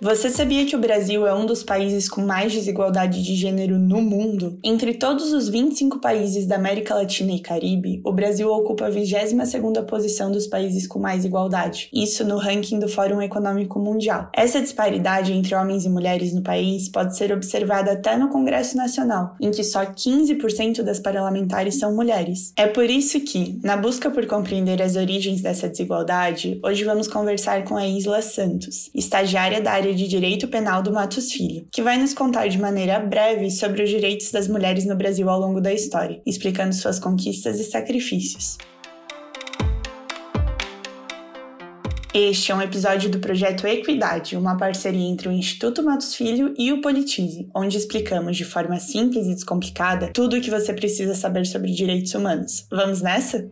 Você sabia que o Brasil é um dos países com mais desigualdade de gênero no mundo? Entre todos os 25 países da América Latina e Caribe, o Brasil ocupa a 22ª posição dos países com mais igualdade, isso no ranking do Fórum Econômico Mundial. Essa disparidade entre homens e mulheres no país pode ser observada até no Congresso Nacional, em que só 15% das parlamentares são mulheres. É por isso que, na busca por compreender as origens dessa desigualdade, hoje vamos conversar com a Isla Santos, estagiária da área de Direito Penal do Matos Filho, que vai nos contar de maneira breve sobre os direitos das mulheres no Brasil ao longo da história, explicando suas conquistas e sacrifícios. Este é um episódio do projeto Equidade, uma parceria entre o Instituto Matos Filho e o Politize, onde explicamos de forma simples e descomplicada tudo o que você precisa saber sobre direitos humanos. Vamos nessa?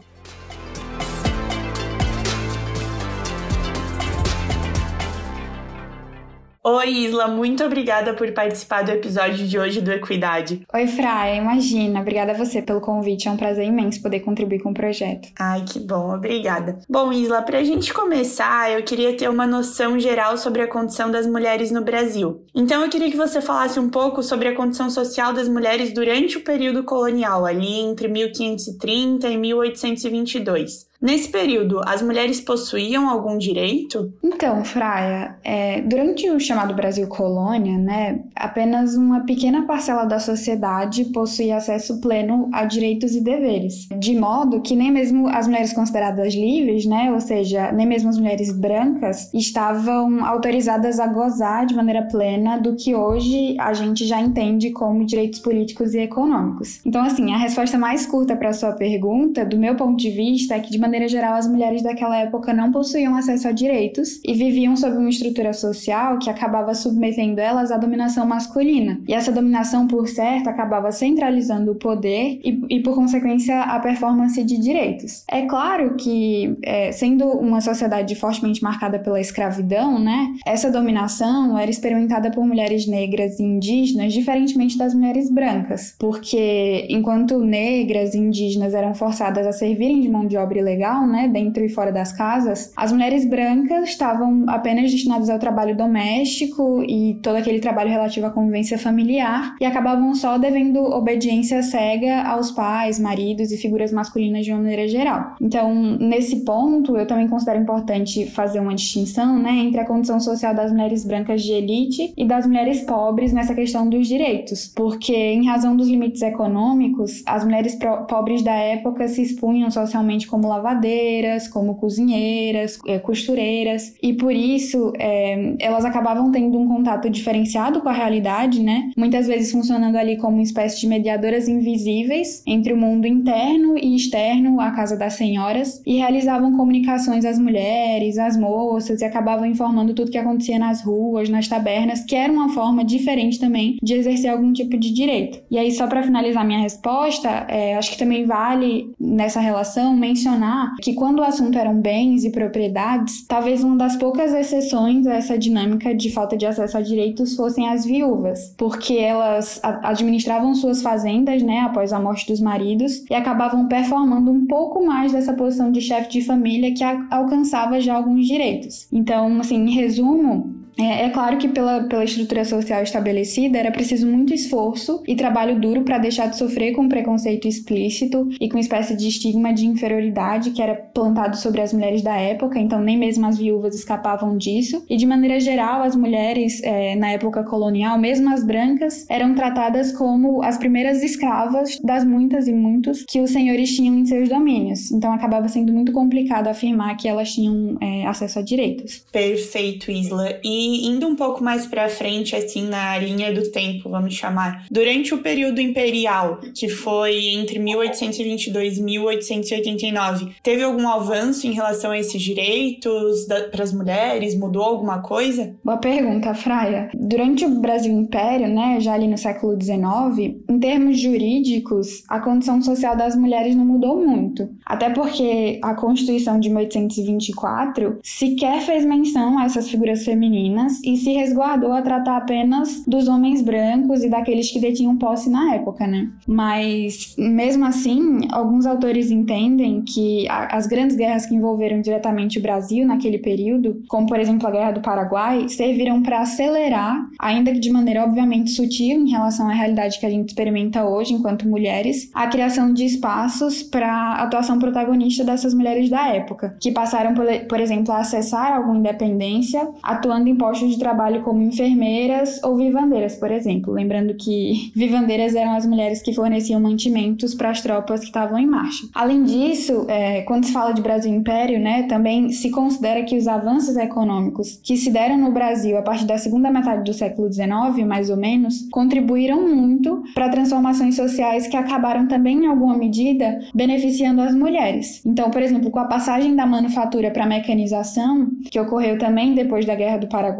Oi, Isla, muito obrigada por participar do episódio de hoje do Equidade. Oi, Fraia, imagina. Obrigada a você pelo convite. É um prazer imenso poder contribuir com o projeto. Ai, que bom, obrigada. Bom, Isla, pra gente começar, eu queria ter uma noção geral sobre a condição das mulheres no Brasil. Então, eu queria que você falasse um pouco sobre a condição social das mulheres durante o período colonial, ali entre 1530 e 1822. Nesse período, as mulheres possuíam algum direito? Então, Fraia, é, durante o chamado Brasil Colônia, né, apenas uma pequena parcela da sociedade possuía acesso pleno a direitos e deveres, de modo que nem mesmo as mulheres consideradas livres, né, ou seja, nem mesmo as mulheres brancas, estavam autorizadas a gozar de maneira plena do que hoje a gente já entende como direitos políticos e econômicos. Então, assim, a resposta mais curta para a sua pergunta, do meu ponto de vista, é que de maneira geral, as mulheres daquela época não possuíam acesso a direitos e viviam sob uma estrutura social que acabava submetendo elas à dominação masculina. E essa dominação, por certo, acabava centralizando o poder e, e por consequência, a performance de direitos. É claro que, é, sendo uma sociedade fortemente marcada pela escravidão, né, essa dominação era experimentada por mulheres negras e indígenas, diferentemente das mulheres brancas, porque enquanto negras e indígenas eram forçadas a servirem de mão de obra ilegal, legal, né, dentro e fora das casas, as mulheres brancas estavam apenas destinadas ao trabalho doméstico e todo aquele trabalho relativo à convivência familiar e acabavam só devendo obediência cega aos pais, maridos e figuras masculinas de uma maneira geral. Então, nesse ponto, eu também considero importante fazer uma distinção, né, entre a condição social das mulheres brancas de elite e das mulheres pobres nessa questão dos direitos, porque em razão dos limites econômicos, as mulheres pobres da época se expunham socialmente como lavadoras lavadeiras, como cozinheiras, é, costureiras, e por isso é, elas acabavam tendo um contato diferenciado com a realidade, né? Muitas vezes funcionando ali como uma espécie de mediadoras invisíveis entre o mundo interno e externo à casa das senhoras e realizavam comunicações às mulheres, às moças e acabavam informando tudo que acontecia nas ruas, nas tabernas, que era uma forma diferente também de exercer algum tipo de direito. E aí, só para finalizar minha resposta, é, acho que também vale nessa relação mencionar que quando o assunto eram bens e propriedades, talvez uma das poucas exceções a essa dinâmica de falta de acesso a direitos fossem as viúvas, porque elas administravam suas fazendas, né, após a morte dos maridos e acabavam performando um pouco mais dessa posição de chefe de família que alcançava já alguns direitos. Então, assim, em resumo, é, é, claro que pela, pela estrutura social estabelecida era preciso muito esforço e trabalho duro para deixar de sofrer com preconceito explícito e com espécie de estigma de inferioridade que era plantado sobre as mulheres da época, então nem mesmo as viúvas escapavam disso. E de maneira geral, as mulheres é, na época colonial, mesmo as brancas, eram tratadas como as primeiras escravas das muitas e muitos que os senhores tinham em seus domínios. Então acabava sendo muito complicado afirmar que elas tinham é, acesso a direitos. Perfeito, Isla. E indo um pouco mais para frente, assim, na linha do tempo, vamos chamar, durante o período imperial, que foi entre 1822 e 1889, teve algum avanço em relação a esses direitos para as mulheres? Mudou alguma coisa? Boa pergunta, Fraia. Durante o Brasil Império, né, já ali no século XIX, em termos jurídicos, a condição social das mulheres não mudou muito. Até porque a Constituição de 1824 sequer fez menção a essas figuras femininas e se resguardou a tratar apenas dos homens brancos e daqueles que detinham posse na época, né? Mas, mesmo assim, alguns autores entendem que a, as grandes guerras que envolveram diretamente o Brasil naquele período, como por exemplo a Guerra do Paraguai, serviram para acelerar, ainda que de maneira obviamente sutil em relação à realidade que a gente experimenta hoje enquanto mulheres, a criação de espaços para atuação protagonista dessas mulheres da época, que passaram, por, por exemplo, a acessar alguma independência, atuando em postos de trabalho como enfermeiras ou vivandeiras, por exemplo. Lembrando que vivandeiras eram as mulheres que forneciam mantimentos para as tropas que estavam em marcha. Além disso, é, quando se fala de Brasil Império, né, também se considera que os avanços econômicos que se deram no Brasil a partir da segunda metade do século XIX, mais ou menos, contribuíram muito para transformações sociais que acabaram também, em alguma medida, beneficiando as mulheres. Então, por exemplo, com a passagem da manufatura para a mecanização, que ocorreu também depois da Guerra do Paraguai,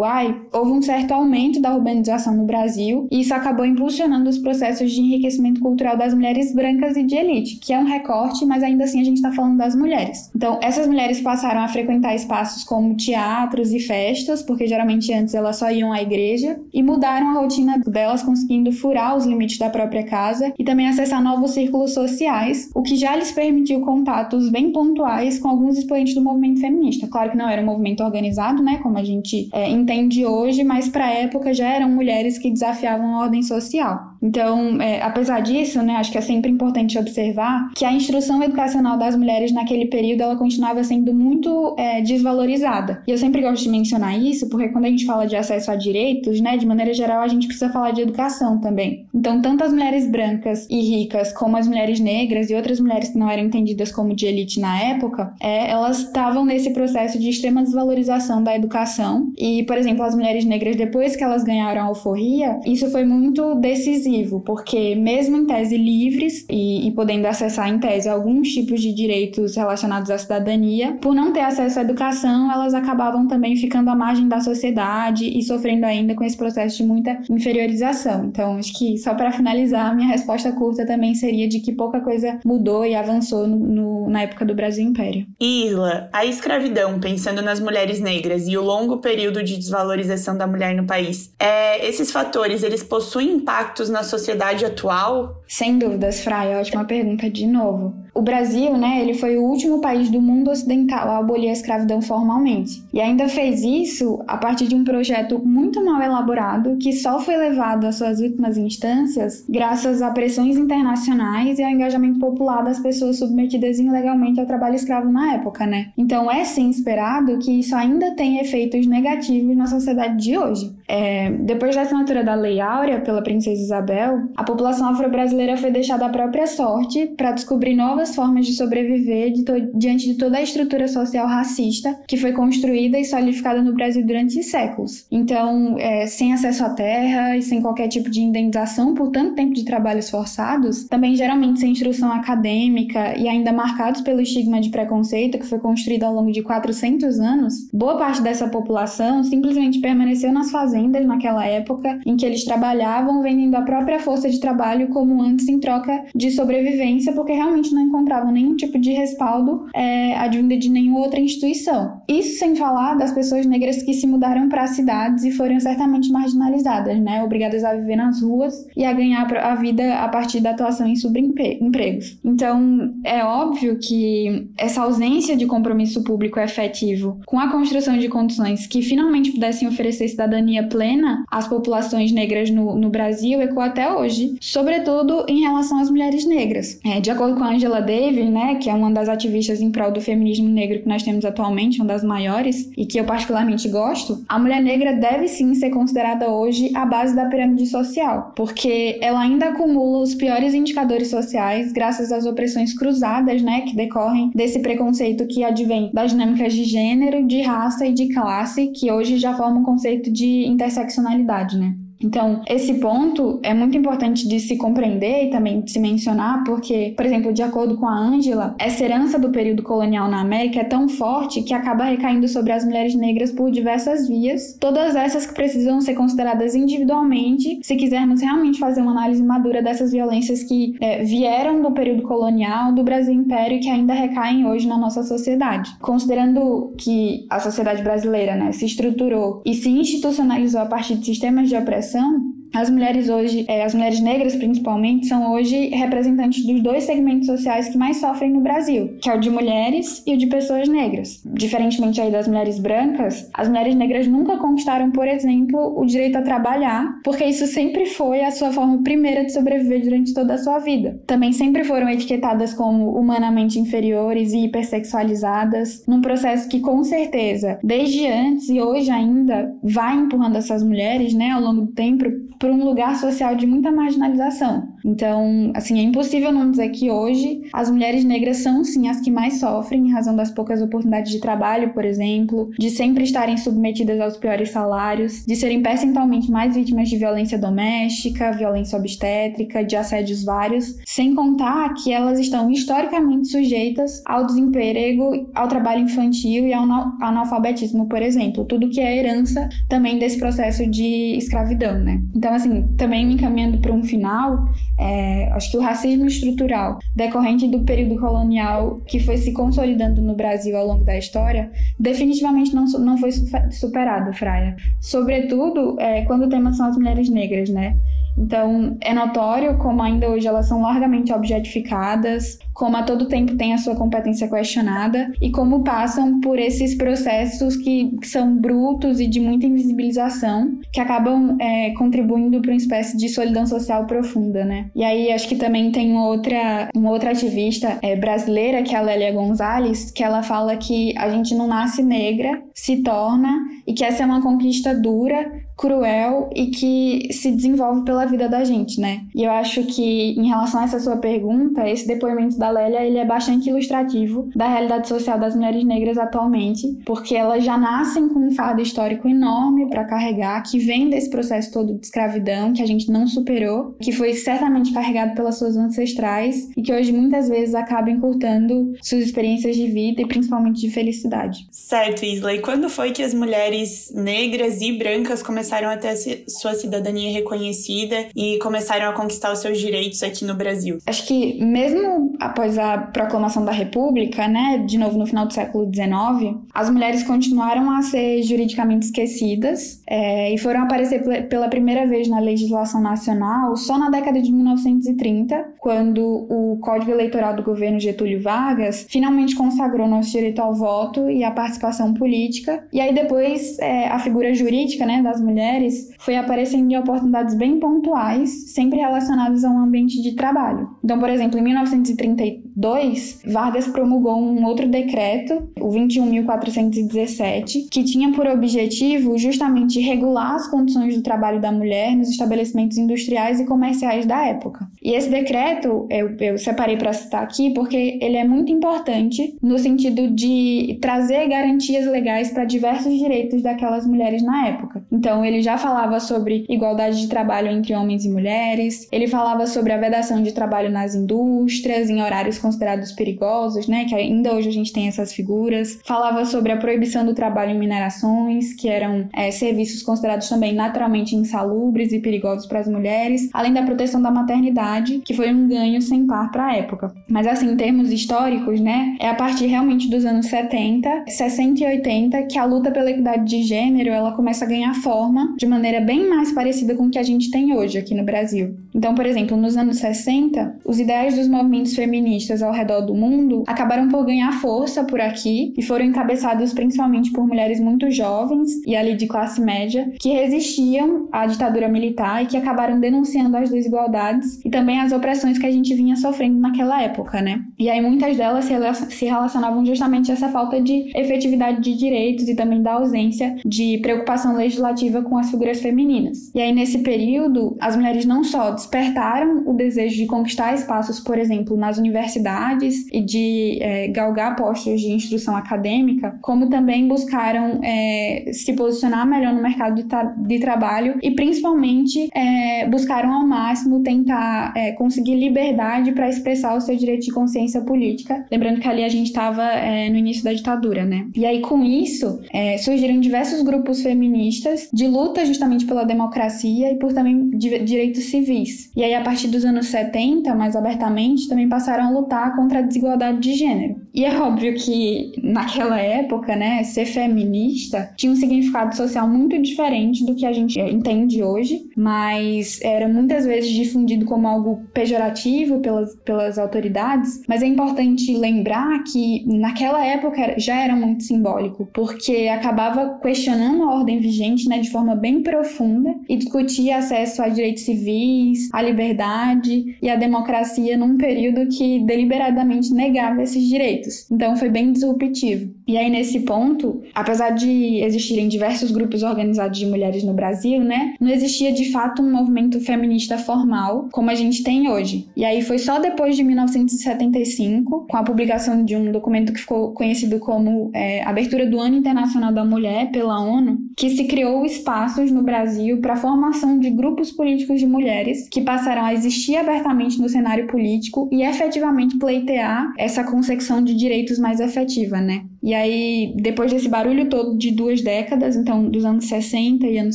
houve um certo aumento da urbanização no Brasil e isso acabou impulsionando os processos de enriquecimento cultural das mulheres brancas e de elite, que é um recorte, mas ainda assim a gente está falando das mulheres. Então, essas mulheres passaram a frequentar espaços como teatros e festas, porque geralmente antes elas só iam à igreja, e mudaram a rotina delas, conseguindo furar os limites da própria casa e também acessar novos círculos sociais, o que já lhes permitiu contatos bem pontuais com alguns expoentes do movimento feminista. Claro que não era um movimento organizado, né, como a gente é, entende hoje, mas para a época já eram mulheres que desafiavam a ordem social. Então, é, apesar disso, né, acho que é sempre importante observar que a instrução educacional das mulheres naquele período ela continuava sendo muito é, desvalorizada. E eu sempre gosto de mencionar isso porque quando a gente fala de acesso a direitos, né, de maneira geral, a gente precisa falar de educação também. Então, tanto as mulheres brancas e ricas como as mulheres negras e outras mulheres que não eram entendidas como de elite na época, é, elas estavam nesse processo de extrema desvalorização da educação. E, por exemplo, as mulheres negras, depois que elas ganharam a alforria, isso foi muito decisivo, porque mesmo em tese livres e, e podendo acessar em tese alguns tipos de direitos relacionados à cidadania, por não ter acesso à educação, elas acabavam também ficando à margem da sociedade e sofrendo ainda com esse processo de muita inferiorização. Então, acho que só para finalizar, minha resposta curta também seria de que pouca coisa mudou e avançou no, no, na época do Brasil Império. Isla, a escravidão, pensando nas mulheres negras e o longo período de desvalorização da mulher no país, é, esses fatores, eles possuem impactos na sociedade atual? Sem dúvidas, Fraia, ótima pergunta de novo. O Brasil, né, ele foi o último país do mundo ocidental a abolir a escravidão formalmente. E ainda fez isso a partir de um projeto muito mal elaborado que só foi levado às suas últimas instâncias graças a pressões internacionais e ao engajamento popular das pessoas submetidas ilegalmente ao trabalho escravo na época, né? Então é sim esperado que isso ainda tenha efeitos negativos na sociedade de hoje. É, depois da assinatura da Lei Áurea pela Princesa Isabel, a população afro-brasileira foi deixada à própria sorte para descobrir novas formas de sobreviver de diante de toda a estrutura social racista que foi construída e solidificada no Brasil durante séculos. Então, é, sem acesso à terra e sem qualquer tipo de indenização por tanto tempo de trabalhos forçados, também geralmente sem instrução acadêmica e ainda marcados pelo estigma de preconceito que foi construído ao longo de 400 anos, boa parte dessa população simplesmente permaneceu nas fazendas naquela época em que eles trabalhavam vendendo a própria força de trabalho como antes em troca de sobrevivência, porque realmente não encontravam nenhum tipo de respaldo é, advindo de nenhuma outra instituição. Isso sem falar das pessoas negras que se mudaram para cidades e foram certamente marginalizadas, né, obrigadas a viver nas ruas e a ganhar a vida a partir da atuação em subempregos. Então, é óbvio que essa ausência de compromisso público efetivo com a construção de condições que finalmente pudessem oferecer cidadania plena às populações negras no, no Brasil ecoa até hoje, sobretudo em relação às mulheres negras. É, de acordo com a Angela Davis, né, que é uma das ativistas em prol do feminismo negro que nós temos atualmente, uma das maiores, e que eu particularmente gosto, a mulher negra deve sim ser considerada hoje a base da pirâmide social, porque ela ainda acumula os piores indicadores sociais graças às opressões cruzadas, né, que decorrem desse preconceito que advém das dinâmicas de gênero, de raça e de classe, que hoje já formam um conceito de interseccionalidade, né? Então, esse ponto é muito importante de se compreender e também de se mencionar, porque, por exemplo, de acordo com a Ângela, essa herança do período colonial na América é tão forte que acaba recaindo sobre as mulheres negras por diversas vias, todas essas que precisam ser consideradas individualmente, se quisermos realmente fazer uma análise madura dessas violências que é, vieram do período colonial, do Brasil Império e que ainda recaem hoje na nossa sociedade. Considerando que a sociedade brasileira né, se estruturou e se institucionalizou a partir de sistemas de opressão, coração as mulheres hoje, é, as mulheres negras principalmente, são hoje representantes dos dois segmentos sociais que mais sofrem no Brasil, que é o de mulheres e o de pessoas negras. Diferentemente aí das mulheres brancas, as mulheres negras nunca conquistaram, por exemplo, o direito a trabalhar, porque isso sempre foi a sua forma primeira de sobreviver durante toda a sua vida. Também sempre foram etiquetadas como humanamente inferiores e hipersexualizadas, num processo que com certeza, desde antes e hoje ainda, vai empurrando essas mulheres, né, ao longo do tempo, para um lugar social de muita marginalização. Então, assim, é impossível não dizer que hoje as mulheres negras são sim as que mais sofrem em razão das poucas oportunidades de trabalho, por exemplo, de sempre estarem submetidas aos piores salários, de serem percentualmente mais vítimas de violência doméstica, violência obstétrica, de assédios vários, sem contar que elas estão historicamente sujeitas ao desemprego, ao trabalho infantil e ao analfabetismo, por exemplo, tudo que é herança também desse processo de escravidão, né? Então, assim, também me encaminhando para um final, é, acho que o racismo estrutural decorrente do período colonial que foi se consolidando no Brasil ao longo da história, definitivamente não, não foi superado, Fraia. Sobretudo é, quando o tema são as mulheres negras, né? Então, é notório como ainda hoje elas são largamente objetificadas, como a todo tempo tem a sua competência questionada e como passam por esses processos que, são brutos e de muita invisibilização, que acabam é, contribuindo para uma espécie de solidão social profunda, né? E aí acho que também tem outra, uma outra ativista é, brasileira, que é a Lélia Gonzalez, que ela fala que a gente não nasce negra, se torna, e que essa é uma conquista dura, cruel e que se desenvolve pela vida da gente, né? E eu acho que em relação a essa sua pergunta, esse depoimento da Lélia, ele é bastante ilustrativo da realidade social das mulheres negras atualmente, porque elas já nascem com um fardo histórico enorme para carregar, que vem desse processo todo de escravidão que a gente não superou, que foi certamente carregado pelas suas ancestrais e que hoje muitas vezes acaba encurtando suas experiências de vida e principalmente de felicidade. Certo, Isla. E quando foi que as mulheres negras e brancas começaram começaram a ter sua cidadania reconhecida e começaram a conquistar os seus direitos aqui no Brasil? Acho que mesmo após a proclamação da República, né, de novo no final do século XIX, as mulheres continuaram a ser juridicamente esquecidas é, e foram aparecer pela primeira vez na legislação nacional só na década de 1930, quando o Código Eleitoral do governo Getúlio Vargas finalmente consagrou nosso direito ao voto e à participação política. E aí depois é, a figura jurídica, né, das mulheres mulheres foi aparecendo em oportunidades bem pontuais, sempre relacionadas a um ambiente de trabalho. Então, por exemplo, em 1932, Vargas promulgou um outro decreto, o 21.417, que tinha por objetivo justamente regular as condições do trabalho da mulher nos estabelecimentos industriais e comerciais da época. E esse decreto eu, eu separei para citar aqui porque ele é muito importante no sentido de trazer garantias legais para diversos direitos daquelas mulheres na época. Então, ele já falava sobre igualdade de trabalho entre homens e mulheres, ele falava sobre a vedação de trabalho nas indústrias, em horários considerados perigosos, né, que ainda hoje a gente tem essas figuras, falava sobre a proibição do trabalho em minerações, que eram é, serviços considerados também naturalmente insalubres e perigosos para as mulheres, além da proteção da maternidade, que foi um ganho sem par para a época. Mas assim, em termos históricos, né, é a partir realmente dos anos 70, 60 e 80 que a luta pela equidade de gênero ela começa a ganhar forma forma de maneira bem mais parecida com o que a gente tem hoje aqui no Brasil. Então, por exemplo, nos anos 60, os ideais dos movimentos feministas ao redor do mundo acabaram por ganhar força por aqui e foram encabeçados principalmente por mulheres muito jovens e ali de classe média que resistiam à ditadura militar e que acabaram denunciando as desigualdades e também as opressões que a gente vinha sofrendo naquela época, né? E aí muitas delas se relacionavam justamente a essa falta de efetividade de direitos e também da ausência de preocupação legislativa com as figuras femininas. E aí, nesse período, as mulheres não só despertaram o desejo de conquistar espaços, por exemplo, nas universidades e de é, galgar postos de instrução acadêmica, como também buscaram é, se posicionar melhor no mercado de, tra de trabalho e, principalmente, é, buscaram ao máximo tentar é, conseguir liberdade para expressar o seu direito de consciência política. Lembrando que ali a gente estava é, no início da ditadura, né? E aí, com isso, é, surgiram diversos grupos feministas de luta justamente pela democracia e por também direitos civis. E aí, a partir dos anos 70, mais abertamente, também passaram a lutar contra a desigualdade de gênero. E é óbvio que naquela época, né, ser feminista tinha um significado social muito diferente do que a gente entende hoje, mas era muitas vezes difundido como algo pejorativo pelas, pelas autoridades. Mas é importante lembrar que naquela época já era muito simbólico, porque acabava questionando a ordem vigente né, de forma bem profunda e discutia acesso a direitos civis, a liberdade e a democracia num período que deliberadamente negava esses direitos. Então foi bem disruptivo. E aí, nesse ponto, apesar de existirem diversos grupos organizados de mulheres no Brasil, né, não existia de fato um movimento feminista formal como a gente tem hoje. E aí foi só depois de 1975, com a publicação de um documento que ficou conhecido como é, Abertura do Ano Internacional da Mulher pela ONU, que se criou espaços no Brasil para a formação de grupos políticos de mulheres que passaram a existir abertamente no cenário político e efetivamente pleitear essa concepção de direitos mais efetiva, né? E aí, depois desse barulho todo de duas décadas, então dos anos 60 e anos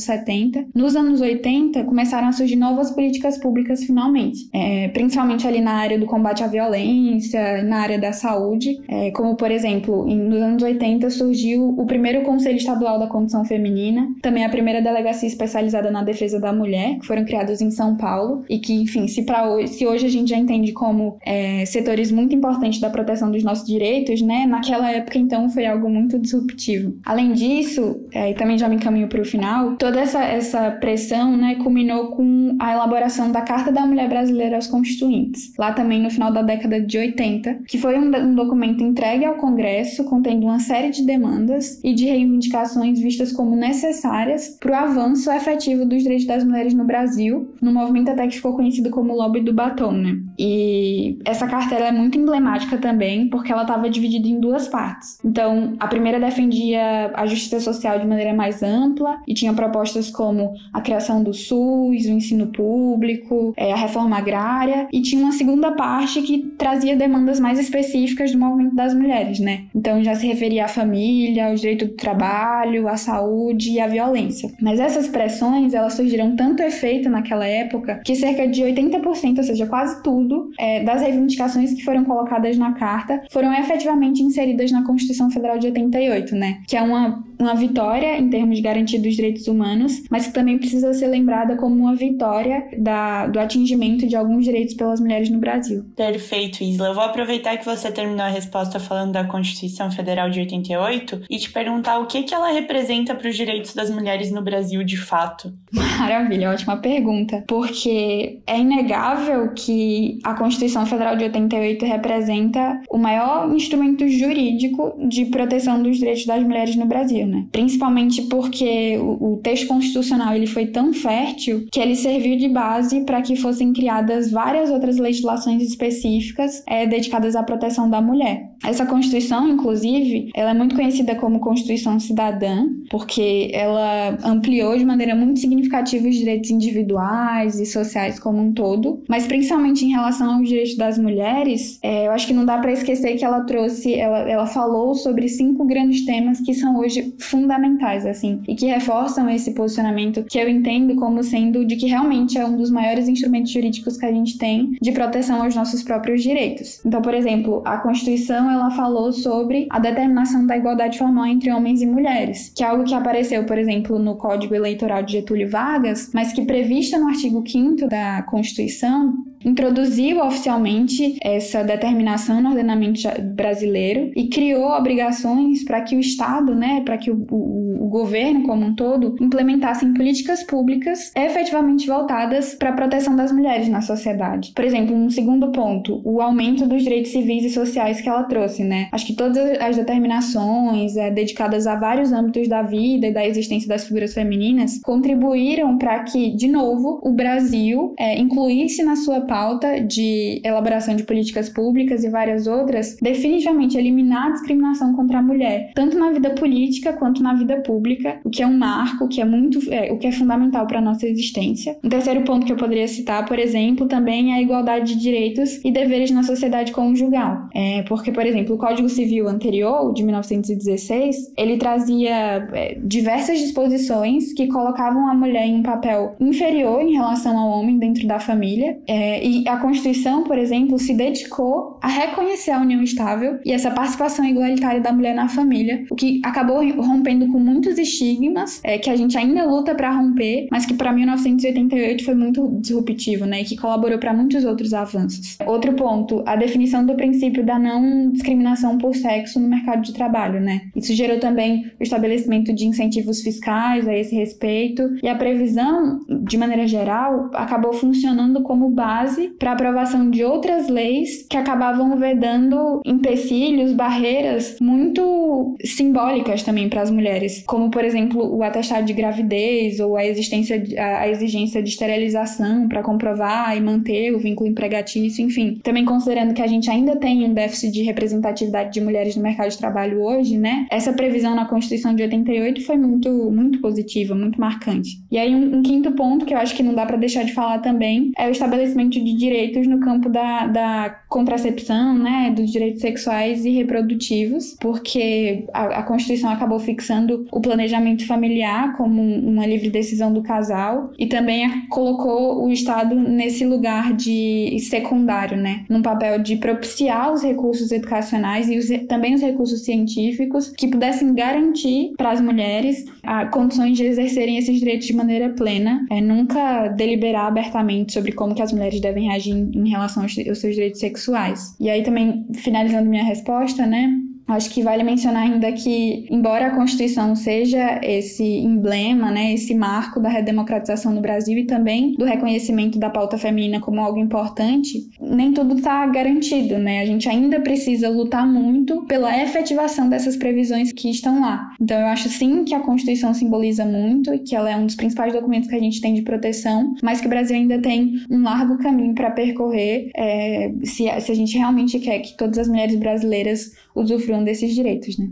70, nos anos 80 começaram a surgir novas políticas públicas finalmente, é, principalmente ali na área do combate à violência, na área da saúde, é, como por exemplo, em, nos anos 80 surgiu o primeiro Conselho Estadual da Condição Feminina, também a primeira delegacia especializada na defesa da mulher, que foram criados em São Paulo e que, enfim, se, hoje, se hoje a gente já entende como é, setores muito importantes da proteção dos nossos direitos, né, naquela época então então foi algo muito disruptivo. Além disso, é, e também já me encaminho para o final, toda essa, essa pressão né, culminou com a elaboração da Carta da Mulher Brasileira aos Constituintes, lá também no final da década de 80, que foi um, um documento entregue ao Congresso contendo uma série de demandas e de reivindicações vistas como necessárias para o avanço efetivo dos direitos das mulheres no Brasil, num movimento até que ficou conhecido como Lobby do Batom. Né? E essa carta é muito emblemática também, porque ela estava dividida em duas partes. Então, a primeira defendia a justiça social de maneira mais ampla e tinha propostas como a criação do SUS, o ensino público, é, a reforma agrária, e tinha uma segunda parte que trazia demandas mais específicas do movimento das mulheres, né? Então, já se referia à família, ao direito do trabalho, à saúde e à violência. Mas essas pressões, elas surgiram tanto efeito naquela época que cerca de 80%, ou seja, quase tudo, é, das reivindicações que foram colocadas na carta foram efetivamente inseridas na Constituição Constituição Federal de 88, né? Que é uma, uma vitória em termos de garantia dos direitos humanos, mas que também precisa ser lembrada como uma vitória da, do atingimento de alguns direitos pelas mulheres no Brasil. Perfeito, Isla. Eu vou aproveitar que você terminou a resposta falando da Constituição Federal de 88 e te perguntar o que, que ela representa para os direitos das mulheres no Brasil de fato. Maravilha, ótima pergunta. Porque é inegável que a Constituição Federal de 88 representa o maior instrumento jurídico de proteção dos direitos das mulheres no Brasil, né? Principalmente porque o, o texto constitucional ele foi tão fértil que ele serviu de base para que fossem criadas várias outras legislações específicas é, dedicadas à proteção da mulher. Essa Constituição, inclusive, ela é muito conhecida como Constituição Cidadã, porque ela ampliou de maneira muito significativa os direitos individuais e sociais como um todo, mas principalmente em relação aos direitos das mulheres, é, eu acho que não dá para esquecer que ela trouxe, ela, ela falou sobre cinco grandes temas que são hoje fundamentais, assim, e que reforçam esse posicionamento que eu entendo como sendo de que realmente é um dos maiores instrumentos jurídicos que a gente tem de proteção aos nossos próprios direitos. Então, por exemplo, a Constituição ela falou sobre a determinação da igualdade formal entre homens e mulheres, que é algo que apareceu, por exemplo, no Código Eleitoral de Getúlio Vargas, mas que prevista no artigo 5 da Constituição, introduziu oficialmente essa determinação no ordenamento brasileiro e criou obrigações para que o Estado, né, para que o, o, o, governo como um todo implementassem políticas públicas efetivamente voltadas para a proteção das mulheres na sociedade. Por exemplo, um segundo ponto, o aumento dos direitos civis e sociais que ela trouxe, né? Acho que todas as determinações é, dedicadas a vários âmbitos da vida e da existência das figuras femininas contribuíram para que, de novo, o Brasil é, incluísse na sua pauta de elaboração de políticas públicas e várias outras, definitivamente eliminar a discriminação contra a mulher, tanto na vida política quanto na vida pública, o que é um marco, o que é muito, é, o que é fundamental para a nossa existência. Um terceiro ponto que eu poderia citar, por exemplo, também é a igualdade de direitos e deveres na sociedade conjugal. É, porque, por exemplo, o Código Civil anterior, de 1916, ele trazia é, diversas disposições que colocavam a mulher em um papel inferior em relação ao homem dentro da família, é, E a Constituição, por exemplo, se dedicou a reconhecer a união estável e essa participação igualitária da mulher na família, o que acabou rompendo com muitos estigmas é, que a gente ainda luta para romper, mas que para 1988 foi muito disruptivo, né? E que colaborou para muitos outros avanços. Outro ponto, a definição do princípio da não discriminação por sexo no mercado de trabalho, né? Isso gerou também o estabelecimento de incentivos fiscais a esse respeito e a previsão, de maneira geral, acabou funcionando como base para aprovação de outras leis que acabavam vedando empecilhos, barreiras muito simbólicas também para as mulheres, como por exemplo o atestado de gravidez ou a existência de, a exigência de esterilização para comprovar e manter o vínculo empregatício, enfim. Também considerando que a gente ainda tem um déficit de representatividade de mulheres no mercado de trabalho hoje, né? Essa previsão na Constituição de 88 foi muito muito positiva, muito marcante. E aí um, um quinto ponto que eu acho que não dá para deixar de falar também é o estabelecimento de direitos no campo da, da contracepção, né, dos direitos sexuais e reprodutivos, porque a, a Constituição acabou fixando o planejamento familiar como uma livre decisão do casal e também colocou o Estado nesse lugar de secundário, né, num papel de propiciar os recursos educacionais e os, também os recursos científicos que pudessem garantir para as mulheres a, condições de exercerem esses direitos de maneira plena, é, nunca deliberar abertamente sobre como que as mulheres devem reagir em, relação aos seus direitos sexuais. E aí também, finalizando minha resposta, né, Acho que vale mencionar ainda que, embora a Constituição seja esse emblema, né, esse marco da redemocratização no Brasil e também do reconhecimento da pauta feminina como algo importante, nem tudo está garantido, né? A gente ainda precisa lutar muito pela efetivação dessas previsões que estão lá. Então, eu acho sim que a Constituição simboliza muito e que ela é um dos principais documentos que a gente tem de proteção, mas que o Brasil ainda tem um largo caminho para percorrer é, se, se a gente realmente quer que todas as mulheres brasileiras usufruam desses direitos, né?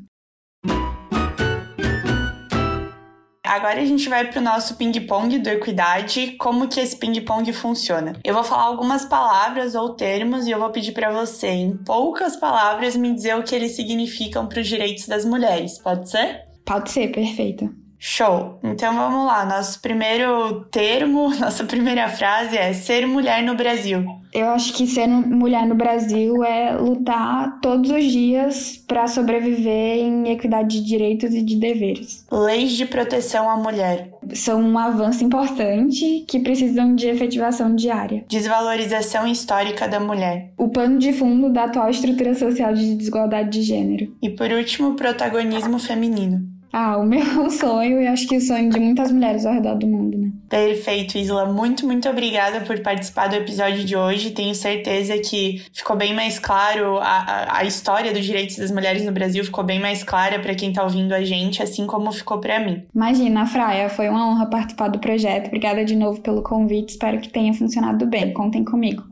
Agora a gente vai para o nosso ping-pong do Equidade, como que esse ping-pong funciona. Eu vou falar algumas palavras ou termos e eu vou pedir para você, em poucas palavras, me dizer o que eles significam para os direitos das mulheres. Pode ser? Pode ser, perfeito. Show! Então vamos lá. Nosso primeiro termo, nossa primeira frase é ser mulher no Brasil. Eu acho que ser mulher no Brasil é lutar todos os dias para sobreviver em equidade de direitos e de deveres. Leis de proteção à mulher. São um avanço importante que precisam de efetivação diária. Desvalorização histórica da mulher. O pano de fundo da atual estrutura social de desigualdade de gênero. E por último, protagonismo feminino. Ah, o meu sonho e acho que o sonho de muitas mulheres ao redor do mundo, né? Perfeito, Isla. Muito, muito obrigada por participar do episódio de hoje. Tenho certeza que ficou bem mais claro a, a, a história dos direitos das mulheres no Brasil, ficou bem mais clara para quem tá ouvindo a gente, assim como ficou para mim. Imagina, Fraia, foi uma honra participar do projeto. Obrigada de novo pelo convite. Espero que tenha funcionado bem. Contem comigo.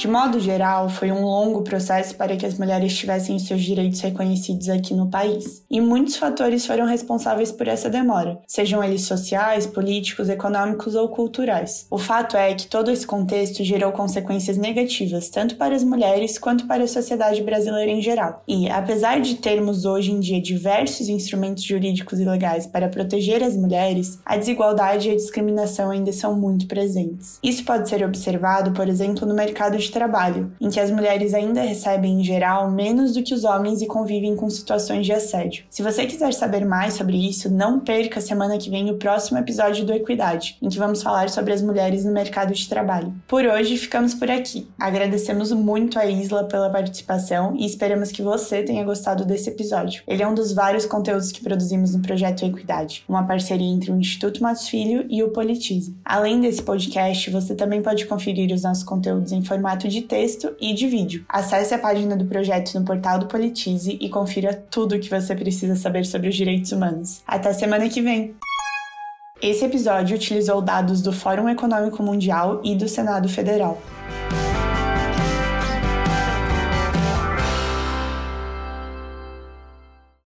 De modo geral, foi um longo processo para que as mulheres tivessem seus direitos reconhecidos aqui no país, e muitos fatores foram responsáveis por essa demora, sejam eles sociais, políticos, econômicos ou culturais. O fato é que todo esse contexto gerou consequências negativas tanto para as mulheres quanto para a sociedade brasileira em geral. E, apesar de termos hoje em dia diversos instrumentos jurídicos e legais para proteger as mulheres, a desigualdade e a discriminação ainda são muito presentes. Isso pode ser observado, por exemplo, no mercado de de trabalho, em que as mulheres ainda recebem, em geral, menos do que os homens e convivem com situações de assédio. Se você quiser saber mais sobre isso, não perca semana que vem o próximo episódio do Equidade, em que vamos falar sobre as mulheres no mercado de trabalho. Por hoje, ficamos por aqui. Agradecemos muito a Isla pela participação e esperamos que você tenha gostado desse episódio. Ele é um dos vários conteúdos que produzimos no projeto Equidade, uma parceria entre o Instituto Matos Filho e o Politize. Além desse podcast, você também pode conferir os nossos conteúdos em formato formato de texto e de vídeo. Acesse a página do projeto no portal do Politize e confira tudo o que você precisa saber sobre os direitos humanos. Até semana que vem! Esse episódio utilizou dados do Fórum Econômico Mundial e do Senado Federal.